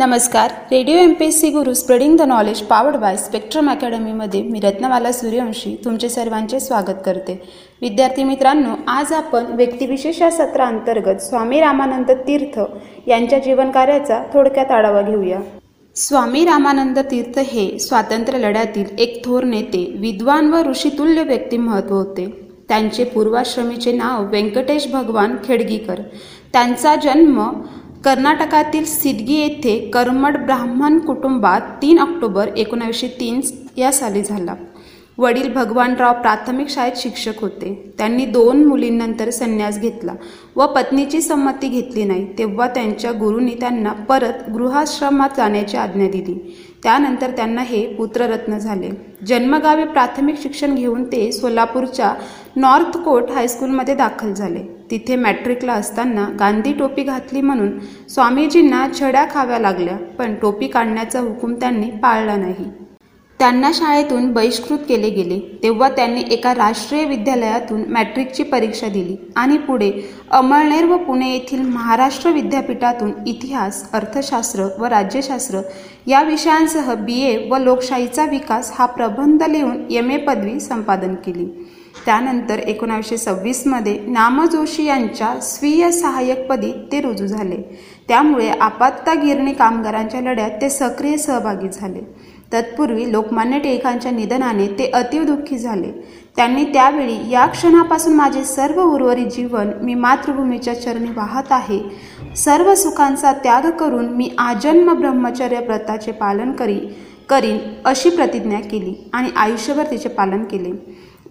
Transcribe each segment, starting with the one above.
नमस्कार. Radio M P S C Guru spreading the knowledge powered by Spectrum अकॅडमीमध्ये मी रत्नमाला सूर्यवंशी तुमचे सर्वांचे स्वागत करते. विद्यार्थी मित्रांनो आज आपण व्यक्तिविशेष या सत्रांतर्गत स्वामी रामानंद तीर्थ यांच्या जीवनकार्याचा थोडक्यात आढावा घेऊया. स्वामी रामानंद तीर्थ हे स्वातंत्र्य लढ्यातील एक थोर नेते विद्वान व ऋषितुल्य व्यक्तिमत्व होते. त्यांचे पूर्वाश्रमीचे नाव व्यंकटेश भगवान खेडगीकर. त्यांचा जन्म कर्नाटकातील सिडगी येथे कर्मड ब्राह्मण कुटुंबात तीन ऑक्टोबर एकोणावीसशे तीन या साली झाला. वडील भगवानराव प्राथमिक शाळेत शिक्षक होते. त्यांनी दोन मुलींनंतर संन्यास घेतला व पत्नीची संमती घेतली नाही. तेव्हा त्यांच्या गुरुंनी त्यांना परत गृहाश्रमात जाण्याची आज्ञा दिली. त्यानंतर त्यांना हे पुत्ररत्न झाले. जन्मगावी प्राथमिक शिक्षण घेऊन ते सोलापूरच्या नॉर्थ कोर्ट हायस्कूलमध्ये दाखल झाले. तिथे मॅट्रिकला असताना गांधी टोपी घातली म्हणून स्वामीजींना छड्या खाव्या लागल्या पण टोपी काढण्याचा हुकूम त्यांनी पाळला नाही. त्यांना शाळेतून बहिष्कृत केले गेले. तेव्हा त्यांनी एका राष्ट्रीय विद्यालयातून मॅट्रिकची परीक्षा दिली आणि पुढे अमळनेर व पुणे येथील महाराष्ट्र विद्यापीठातून इतिहास अर्थशास्त्र व राज्यशास्त्र या विषयांसह बी ए व लोकशाहीचा विकास हा प्रबंध लिहून एम ए पदवी संपादन केली. त्यानंतर एकोणावीसशे सव्वीसमध्ये नामजोशी यांच्या स्वीय सहाय्यकपदी ते रुजू झाले. त्यामुळे आपत्तागिरणी कामगारांच्या लढ्यात ते सक्रिय सहभागी झाले. तत्पूर्वी लोकमान्य टिळकांच्या निधनाने ते अतीव दुःखी झाले. त्यांनी त्यावेळी या क्षणापासून माझे सर्व उर्वरित जीवन मी मातृभूमीच्या चरणी वाहत आहे. सर्व सुखांचा त्याग करून मी आजन्म ब्रह्मचर्य व्रताचे पालन करी करीन अशी प्रतिज्ञा केली आणि आयुष्यभर तिचे पालन केले.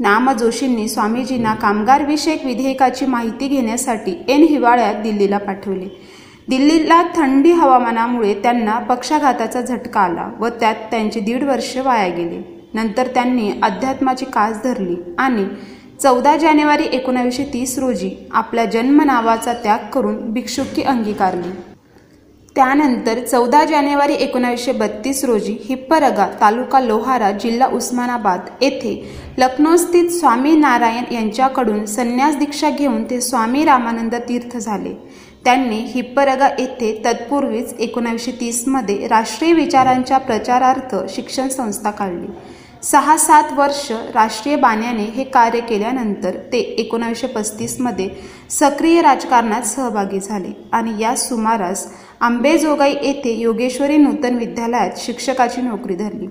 नाम जोशींनी स्वामीजींना कामगारविषयक विधेयकाची माहिती घेण्यासाठी एन हिवाळ्यात दिल्लीला पाठवले. दिल्लीला थंडी हवामानामुळे त्यांना पक्षाघाताचा झटका आला व त्यात त्यांची दीड वर्ष वाया गेले. नंतर त्यांनी अध्यात्माची कास धरली आणि चौदा जानेवारी एकोणावीसशे तीस रोजी आपल्या जन्म नावाचा त्याग करून भिक्षुकी अंगीकारली. त्यानंतर चौदा जानेवारी एकोणावीसशे बत्तीस रोजी हिप्परगा तालुका लोहारा जिल्हा उस्मानाबाद येथे लखनौस्थित स्वामी नारायण यांच्याकडून संन्यास दीक्षा घेऊन ते स्वामी रामानंद तीर्थ झाले. त्यांनी हिप्परगा येथे तत्पूर्वीच एकोणावीसशे तीसमध्ये राष्ट्रीय विचारांच्या प्रचारार्थ शिक्षण संस्था काढली. सहा सात वर्ष राष्ट्रीय बाण्याने हे कार्य केल्यानंतर ते एकोणावीसशे पस्तीसमध्ये सक्रिय राजकारणात सहभागी झाले आणि या सुमारास आंबेजोगाई येथे योगेश्वरी नूतन विद्यालयात शिक्षकाची नोकरी धरली.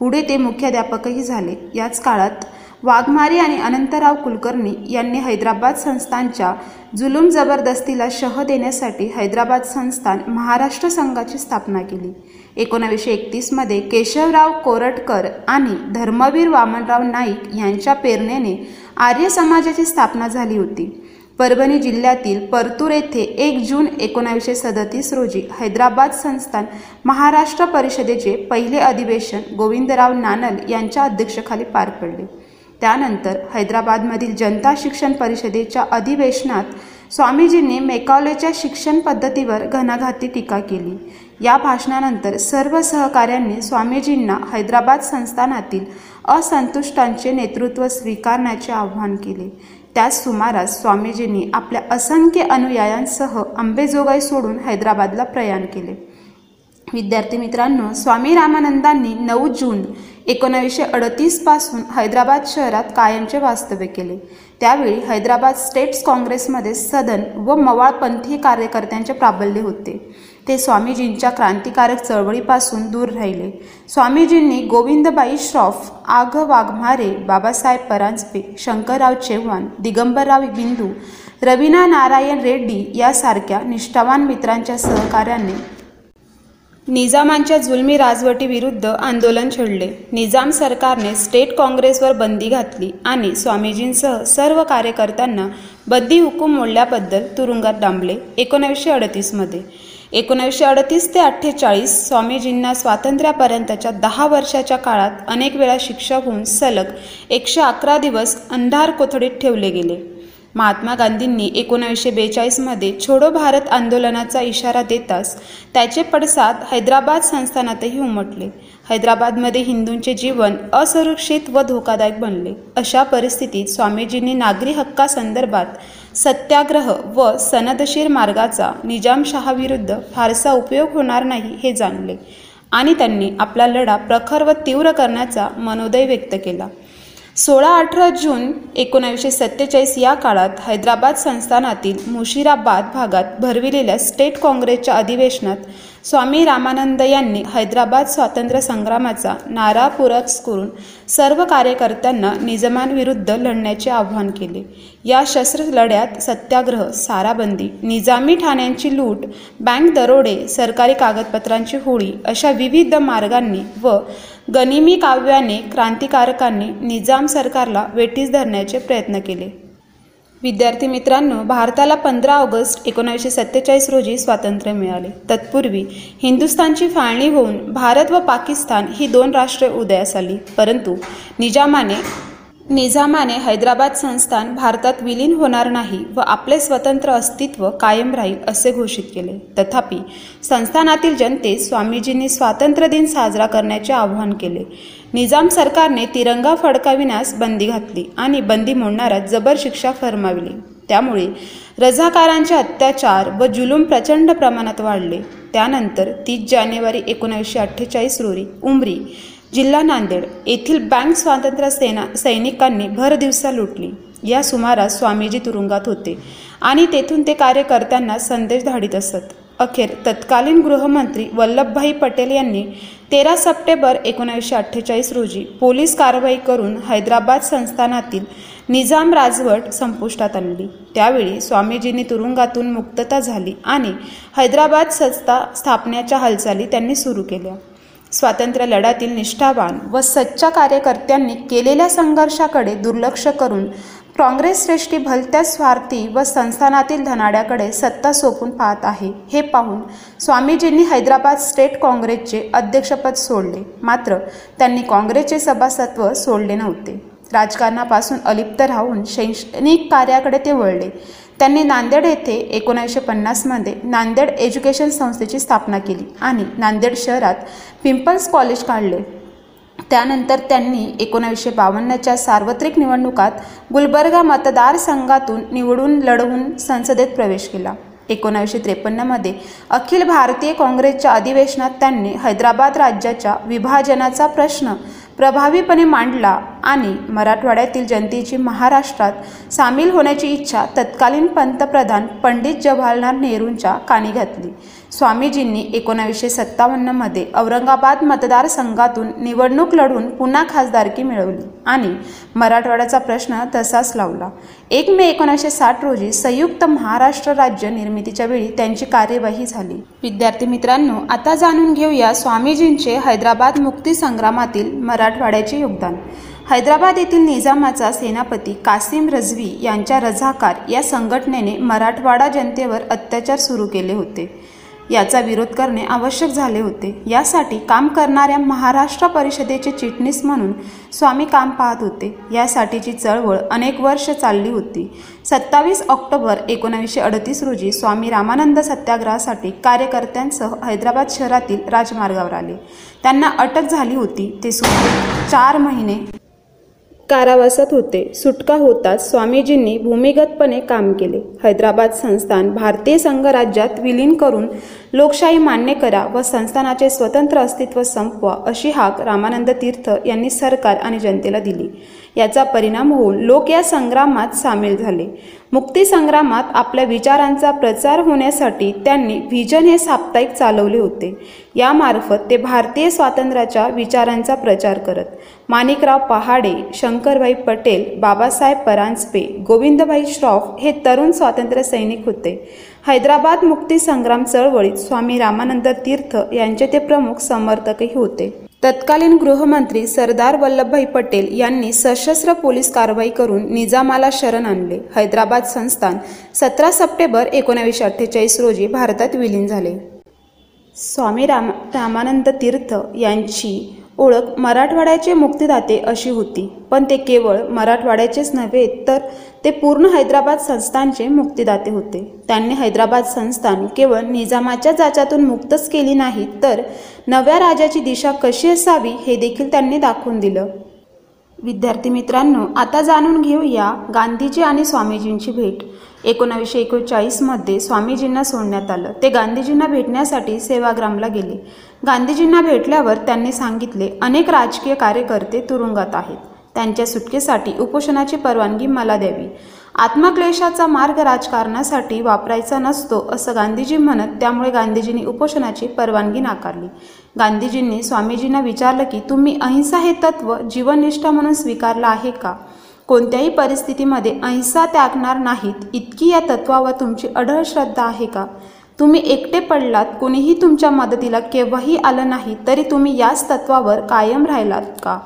पुढे ते मुख्याध्यापकही झाले. याच काळात वाघमारे आणि अनंतराव कुलकर्णी यांनी हैदराबाद संस्थानच्या जुलूम जबरदस्तीला शह देण्यासाठी हैदराबाद संस्थान महाराष्ट्र संघाची स्थापना केली. एकोणावीसशे एकतीसमध्ये केशवराव कोरटकर आणि धर्मवीर वामनराव नाईक यांच्या प्रेरणेने आर्य समाजाची स्थापना झाली होती. परभणी जिल्ह्यातील परतूर येथे एक जून एकोणावीसशे सदतीस रोजी हैदराबाद संस्थान महाराष्ट्र परिषदेचे पहिले अधिवेशन गोविंदराव नानल यांच्या अध्यक्षखाली पार पडले. त्यानंतर हैदराबादमधील जनता शिक्षण परिषदेच्या अधिवेशनात स्वामीजींनी मेकावलेच्या शिक्षण पद्धतीवर घणाघाती टीका केली. या भाषणानंतर सर्व सहकाऱ्यांनी स्वामीजींना हैदराबाद संस्थानातील असंतुष्टांचे नेतृत्व स्वीकारण्याचे आवाहन केले. त्याच सुमारास स्वामीजींनी आपल्या असंख्य अनुयायांसह अंबेजोगाई सोडून हैदराबादला प्रयाण केले. विद्यार्थी मित्रांनो स्वामी रामानंदांनी नऊ जून एकोणावीसशे अडतीसपासून हैदराबाद शहरात कायमचे वास्तव्य केले. त्यावेळी हैदराबाद स्टेट्स काँग्रेसमध्ये सदन व मवाळपंथी कार्यकर्त्यांचे प्राबल्य होते. ते स्वामीजींच्या क्रांतिकारक चळवळीपासून दूर राहिले. स्वामीजींनी गोविंदबाई श्रॉफ आघ वाघमारे बाबासाहेब परांजपे शंकरराव चव्हाण दिगंबरराव बिंदू रवीना नारायण रेड्डी यासारख्या निष्ठावान मित्रांच्या सहकार्याने निजामांच्या जुलमी राजवटीविरुद्ध आंदोलन छेडले. निजाम सरकारने स्टेट काँग्रेसवर बंदी घातली आणि स्वामीजींसह सर्व कार्यकर्त्यांना बंदी हुकूम मोडल्याबद्दल तुरुंगात डांबले एकोणीसशे अडतीसमध्ये एकोणीसशे अडतीस ते अठ्ठेचाळीस स्वामीजींना स्वातंत्र्यापर्यंतच्या दहा वर्षाच्या काळात अनेक वेळा शिक्षा होऊन सलग एकशे अकरा दिवस अंधार कोथडीत ठेवले गेले. महात्मा गांधींनी एकोणावीसशे बेचाळीसमध्ये छोडो भारत आंदोलनाचा इशारा देताच त्याचे पडसाद हैदराबाद संस्थानातही उमटले. हैदराबादमध्ये हिंदूंचे जीवन असुरक्षित व धोकादायक बनले. अशा परिस्थितीत स्वामीजींनी नागरी हक्कासंदर्भात सत्याग्रह व सनदशीर मार्गाचा निजामशहाविरुद्ध फारसा उपयोग होणार नाही हे जाणले आणि त्यांनी आपला लढा प्रखर व तीव्र करण्याचा मनोदय व्यक्त केला. सोळा अठरा जून एकोणावीसशे सत्तेचाळीस या काळात हैदराबाद संस्थानातील मुशिराबाद भागात भरविलेल्या स्टेट काँग्रेसच्या अधिवेशनात स्वामी रामानंद यांनी हैदराबाद स्वातंत्र्य संग्रामाचा नारा पुरस करून सर्व कार्यकर्त्यांना निजामांविरुद्ध लढण्याचे आवाहन केले. या शस्त्र लढ्यात सत्याग्रह साराबंदी निजामी ठाण्यांची लूट बँक दरोडे सरकारी कागदपत्रांची होळी अशा विविध मार्गांनी व गनिमी काव्याने क्रांतिकारकांनी निजाम सरकारला वेठीस धरण्याचे प्रयत्न केले. विद्यार्थी मित्रांनो भारताला पंधरा ऑगस्ट एकोणीसशे सत्तेचाळीस रोजी स्वातंत्र्य मिळाले. तत्पूर्वी हिंदुस्थानची फाळणी होऊन भारत व पाकिस्तान ही दोन राष्ट्रे उदयास आली. परंतु निजामाने निजामाने हैदराबाद संस्थान भारतात विलीन होणार नाही व आपले स्वतंत्र अस्तित्व कायम राहील असे घोषित केले. तथापि संस्थानातील जनतेस स्वामीजींनी स्वातंत्र्य दिन साजरा करण्याचे आवाहन केले. निजाम सरकारने तिरंगा फडकाविण्यास बंदी घातली आणि बंदी मोडणाऱ्या जबर शिक्षा फरमावली. त्यामुळे रझाकारांचे अत्याचार व जुलूम प्रचंड प्रमाणात वाढले. त्यानंतर तीस जानेवारी एकोणीसशे अठ्ठेचाळीस रोजी उमरी जिल्हा नांदेड येथील बँक स्वातंत्र्य सेना सैनिकांनी भर दिवसा लुटली. या सुमारास स्वामीजी तुरुंगात होते आणि तेथून ते कार्यकर्त्यांना संदेश धाडीत असत. अखेर तत्कालीन गृहमंत्री वल्लभभाई पटेल यांनी तेरा सप्टेंबर एकोणीसशे अठ्ठेचाळीस रोजी पोलीस कारवाई करून हैदराबाद संस्थानातील निजाम राजवट संपुष्टात आणली. त्यावेळी स्वामीजींनी तुरुंगातून मुक्तता झाली आणि हैदराबाद संस्था स्थापण्याच्या हालचाली त्यांनी सुरू केल्या. स्वातंत्र्य लढ्यातील निष्ठावान व सच्च्या कार्यकर्त्यांनी केलेल्या संघर्षाकडे दुर्लक्ष करून काँग्रेस श्रेष्ठी भलत्या स्वार्थी व संस्थानातील धनाड्याकडे सत्ता सोपून पाहत आहे. हे पाहून स्वामीजींनी हैदराबाद स्टेट काँग्रेसचे अध्यक्षपद सोडले. मात्र त्यांनी काँग्रेसचे सभासत्व सोडले नव्हते. राजकारणापासून अलिप्त राहून शैक्षणिक कार्याकडे ते वळले. त्यांनी नांदेड येथे एकोणीसशे पन्नासमध्ये नांदेड एज्युकेशन संस्थेची स्थापना केली आणि नांदेड शहरात पिंपल्स कॉलेज काढले. त्यानंतर त्यांनी एकोणावीसशे बावन्नच्या सार्वत्रिक निवडणुकात गुलबर्गा मतदारसंघातून निवडून लढवून संसदेत प्रवेश केला. एकोणावीसशे त्रेपन्नमध्ये अखिल भारतीय काँग्रेसच्या अधिवेशनात त्यांनी हैदराबाद राज्याच्या विभाजनाचा प्रश्न प्रभावीपणे मांडला आणि मराठवाड्यातील जनतेची महाराष्ट्रात सामील होण्याची इच्छा तत्कालीन पंतप्रधान पंडित जवाहरलाल नेहरूंच्या कानी घातली. स्वामीजींनी एकोणावीसशे सत्तावन्नमध्ये औरंगाबाद मतदारसंघातून निवडणूक लढून पुन्हा खासदारकी मिळवली आणि मराठवाड्याचा प्रश्न तसाच लावला. एक मे एकोणीसशे साठ रोजी संयुक्त महाराष्ट्र राज्य निर्मितीच्या वेळी त्यांची कार्यवाही झाली. विद्यार्थी मित्रांनो आता जाणून घेऊया स्वामीजींचे हैदराबाद मुक्ती संग्रामातील मराठवाड्याचे योगदान. हैदराबाद येथील निजामाचा सेनापती कासिम रझवी यांच्या रझाकार या संघटनेने मराठवाडा जनतेवर अत्याचार सुरू केले होते. याचा विरोध करणे आवश्यक झाले होते. यासाठी काम करणाऱ्या महाराष्ट्र परिषदेचे चिटणीस म्हणून स्वामी काम पाहत होते. यासाठीची चळवळ अनेक वर्ष चालली होती. सत्तावीस ऑक्टोबर एकोणावीसशे अडतीस रोजी स्वामी रामानंद सत्याग्रहासाठी कार्यकर्त्यांसह हैदराबाद शहरातील राजमार्गावर आले. त्यांना अटक झाली होती. ते सुमारे चार महिने कारावासात होते. सुटका होताच स्वामीजींनी भूमिगतपणे काम केले. हैदराबाद संस्थान भारतीय संघराज्यात विलीन करून लोकशाही मान्य करा व संस्थानाचे स्वतंत्र अस्तित्व संपवा अशी हाक रामानंद तीर्थ यांनी सरकार आणि जनतेला दिली. याचा परिणाम होऊन लोक या संग्रामात सामील झाले. मुक्तीसंग्रामात आपल्या विचारांचा प्रचार होण्यासाठी त्यांनी व्हिजन हे साप्ताहिक चालवले होते. यामार्फत ते भारतीय स्वातंत्र्याच्या विचारांचा प्रचार करत. माणिकराव पहाडे शंकरभाई पटेल बाबासाहेब परांजपे गोविंदभाई श्रॉफ हे तरुण स्वातंत्र्य सैनिक होते. हैदराबाद मुक्ती संग्राम चळवळीत स्वामी रामानंद तीर्थ यांचे ते प्रमुख समर्थकही होते. तत्कालीन गृहमंत्री सरदार वल्लभभाई पटेल यांनी सशस्त्र पोलीस कारवाई करून निजामाला शरण आणले. हैदराबाद संस्थान सतरा सप्टेंबर एकोणावीसशे अठ्ठेचाळीस रोजी भारतात विलीन झाले. स्वामी राम रामानंद तीर्थ यांची ओळख मराठवाड्याचे मुक्तिदाते अशी होती पण ते केवळ मराठवाड्याचेच नव्हे तर ते पूर्ण हैदराबाद संस्थानचे मुक्तिदाते होते. त्यांनी हैदराबाद संस्थान केवळ निजामाच्या जाचातून मुक्तच केली नाही तर नव्या राजाची दिशा कशी असावी हे देखील त्यांनी दाखवून दिलं. विद्यार्थी मित्रांनो आता जाणून घेऊया गांधीजी आणि स्वामीजींची भेट. एकोणावीसशे एकोणचाळीसमध्ये स्वामीजींना सोडण्यात आलं. ते गांधीजींना भेटण्यासाठी सेवाग्रामला गेले. गांधीजींना भेटल्यावर त्यांनी सांगितले अनेक राजकीय कार्यकर्ते तुरुंगात आहेत. त्यांच्या सुटकेसाठी उपोषणाची परवानगी मला द्यावी. आत्मक्लेशाचा मार्ग राजकारणासाठी वापरायचा नसतो असं गांधीजी म्हणत त्यामुळे गांधीजींनी उपोषणाची परवानगी नाकारली. गांधीजींनी स्वामीजींना विचारलं की तुम्ही अहिंसा हे तत्व जीवननिष्ठा म्हणून स्वीकारलं आहे का? कोणत्याही परिस्थितीमध्ये अहिंसा त्यागणार नाहीत. इतकी या तत्वावर तुमची अढळ श्रद्धा आहे का? तुम्ही एकटे पडलात कोणीही तुमच्या मदतीला केव्हाही आलं नाही तरी तुम्ही याच तत्वावर कायम राहिलात का?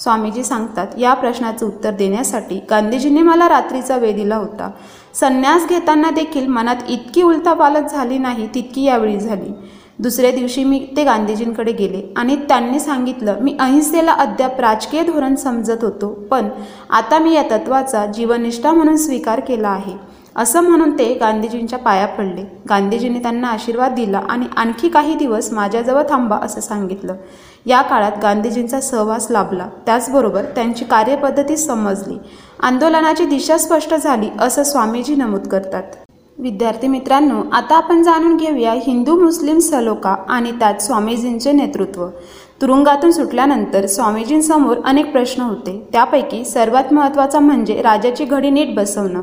स्वामीजी सांगतात या प्रश्नाचं उत्तर देण्यासाठी गांधीजींनी मला रात्रीचा वेळ दिला होता. संन्यास घेताना देखील मनात इतकी उलथापालत झाली नाही तितकी यावेळी झाली. दुसऱ्या दिवशी मी ते गांधीजींकडे गेले आणि त्यांनी सांगितलं मी अहिंसेला अद्याप राजकीय धोरण समजत होतो पण आता मी या तत्वाचा जीवनिष्ठा म्हणून स्वीकार केला आहे. असं म्हणून ते गांधीजींच्या पाया पडले. गांधीजींनी त्यांना आशीर्वाद दिला आणि आणखी काही दिवस माझ्याजवळ थांबा असं सांगितलं. या काळात गांधीजींचा सहवास लाभला. त्याचबरोबर त्यांची कार्यपद्धती समजली. आंदोलनाची दिशा स्पष्ट झाली असं स्वामीजी नमूद करतात. विद्यार्थी मित्रांनो आता आपण जाणून घेऊया हिंदू मुस्लिम सलोका आणि त्यात स्वामीजींचे नेतृत्व. तुरुंगातून सुटल्यानंतर स्वामीजींसमोर अनेक प्रश्न होते. त्यापैकी सर्वात महत्त्वाचा म्हणजे राजाची घडी नीट बसवणं.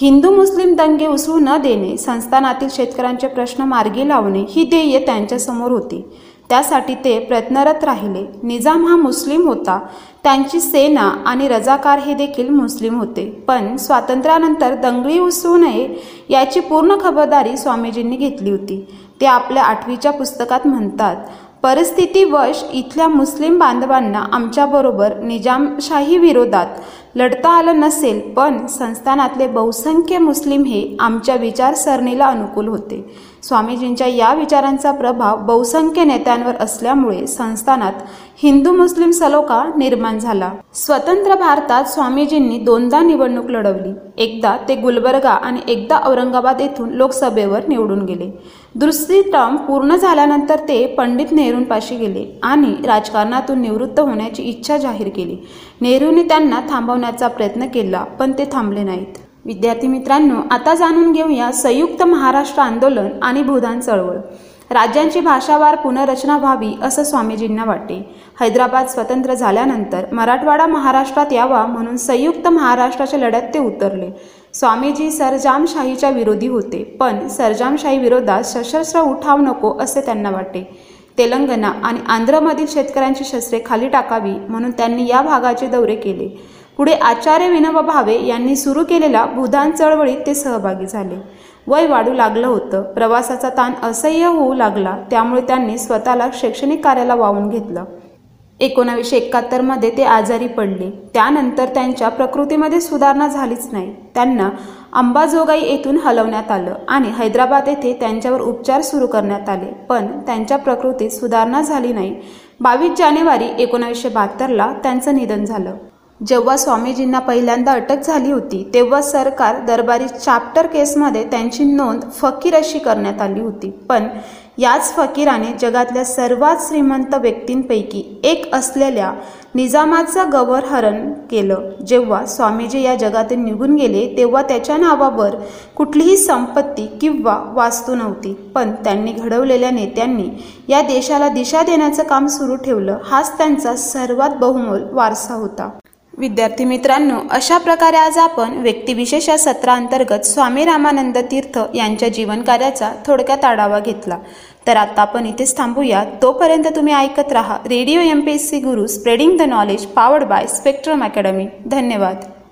हिंदू मुस्लिम दंगे उसळू न देणे संस्थानातील शेतकऱ्यांचे प्रश्न मार्गी लावणे ही ध्येय त्यांच्यासमोर होती. त्यासाठी ते प्रयत्नरत राहिले. निजाम हा मुस्लिम होता. त्यांची सेना आणि रजाकार हे देखील मुस्लिम होते. पण स्वातंत्र्यानंतर दंगळी उसळू नये याची पूर्ण खबरदारी स्वामीजींनी घेतली होती. ते आपल्या आठवीच्या पुस्तकात म्हणतात परिस्थितीवश इथल्या मुस्लिम बांधवांना आमच्याबरोबर निजामशाही विरोधात लढता आलं नसेल पण संस्थानातले बहुसंख्य मुस्लिम हे आमच्या विचारसरणीला अनुकूल होते. स्वामीजींच्या या विचारांचा प्रभाव बहुसंख्य नेत्यांवर असल्यामुळे संस्थानात हिंदू मुस्लिम सलोखा निर्माण झाला. स्वतंत्र भारतात स्वामीजींनी दोनदा निवडणूक लढवली. एकदा ते गुलबर्गा आणि एकदा औरंगाबाद येथून लोकसभेवर निवडून गेले. दुसरी टर्म पूर्ण झाल्यानंतर ते पंडित नेहरूंपाशी गेले आणि राजकारणातून निवृत्त होण्याची इच्छा जाहीर केली. नेहरूंनी त्यांना थांबवण्याचा प्रयत्न केला पण ते थांबले नाहीत. विद्यार्थी मित्रांनो आता जाणून घेऊया संयुक्त महाराष्ट्र आंदोलन आणि भूदान चळवळ. राज्यांची भाषावार पुनर्रचना व्हावी असं स्वामीजींना वाटते. हैदराबाद स्वतंत्र झाल्यानंतर मराठवाडा महाराष्ट्रात यावा म्हणून संयुक्त महाराष्ट्राच्या लढ्यात ते उतरले. स्वामीजी सरजामशाहीच्या विरोधी होते पण सरजामशाही विरोधात सशस्त्र उठाव नको असे त्यांना वाटे तेलंगणा आणि आंध्रमधील शेतकऱ्यांची शस्त्रे खाली टाकावी म्हणून त्यांनी या भागाचे दौरे केले. पुढे आचार्य विनोबा भावे यांनी सुरू केलेल्या भूदान चळवळीत ते सहभागी झाले. वय वाढू लागलं होतं. प्रवासाचा ताण असह्य होऊ लागला. त्यामुळे त्यांनी स्वतःला शैक्षणिक कार्याला वाहून घेतलं. एकोणावीसशे एकाहत्तरमध्ये ते आजारी पडले. त्यानंतर त्यांच्या प्रकृतीमध्ये सुधारणा झालीच नाही. त्यांना अंबाजोगाई येथून हलवण्यात आलं आणि हैदराबाद येथे त्यांच्यावर उपचार सुरू करण्यात आले. पण त्यांच्या प्रकृतीत सुधारणा झाली नाही. बावीस जानेवारी एकोणावीसशे बहात्तरला त्यांचं निधन झालं. जेव्हा स्वामीजींना पहिल्यांदा अटक झाली होती तेव्हा सरकार दरबारी चाप्टर केसमध्ये त्यांची नोंद फकीर अशी करण्यात आली होती. पण याच फकीराने जगातल्या सर्वात श्रीमंत व्यक्तींपैकी एक असलेल्या निजामाचं गवरहरण केलं. जेव्हा स्वामीजी या जगातून निघून गेले तेव्हा त्याच्या नावावर कुठलीही संपत्ती किंवा वास्तू नव्हती. पण त्यांनी घडवलेल्या नेत्यांनी या देशाला दिशा देण्याचं काम सुरू ठेवलं. हाच त्यांचा सर्वात बहुमोल वारसा होता. विद्यार्थी मित्रांनो अशा प्रकारे आज आपण व्यक्तिविशेष या सत्रांतर्गत स्वामी रामानंद तीर्थ यांच्या जीवनकार्याचा थोडक्यात आढावा घेतला. तर आता आपण इथेच थांबूया. तोपर्यंत तुम्ही ऐकत राहा radio M P S C Guru spreading the knowledge powered by spectrum academy. धन्यवाद.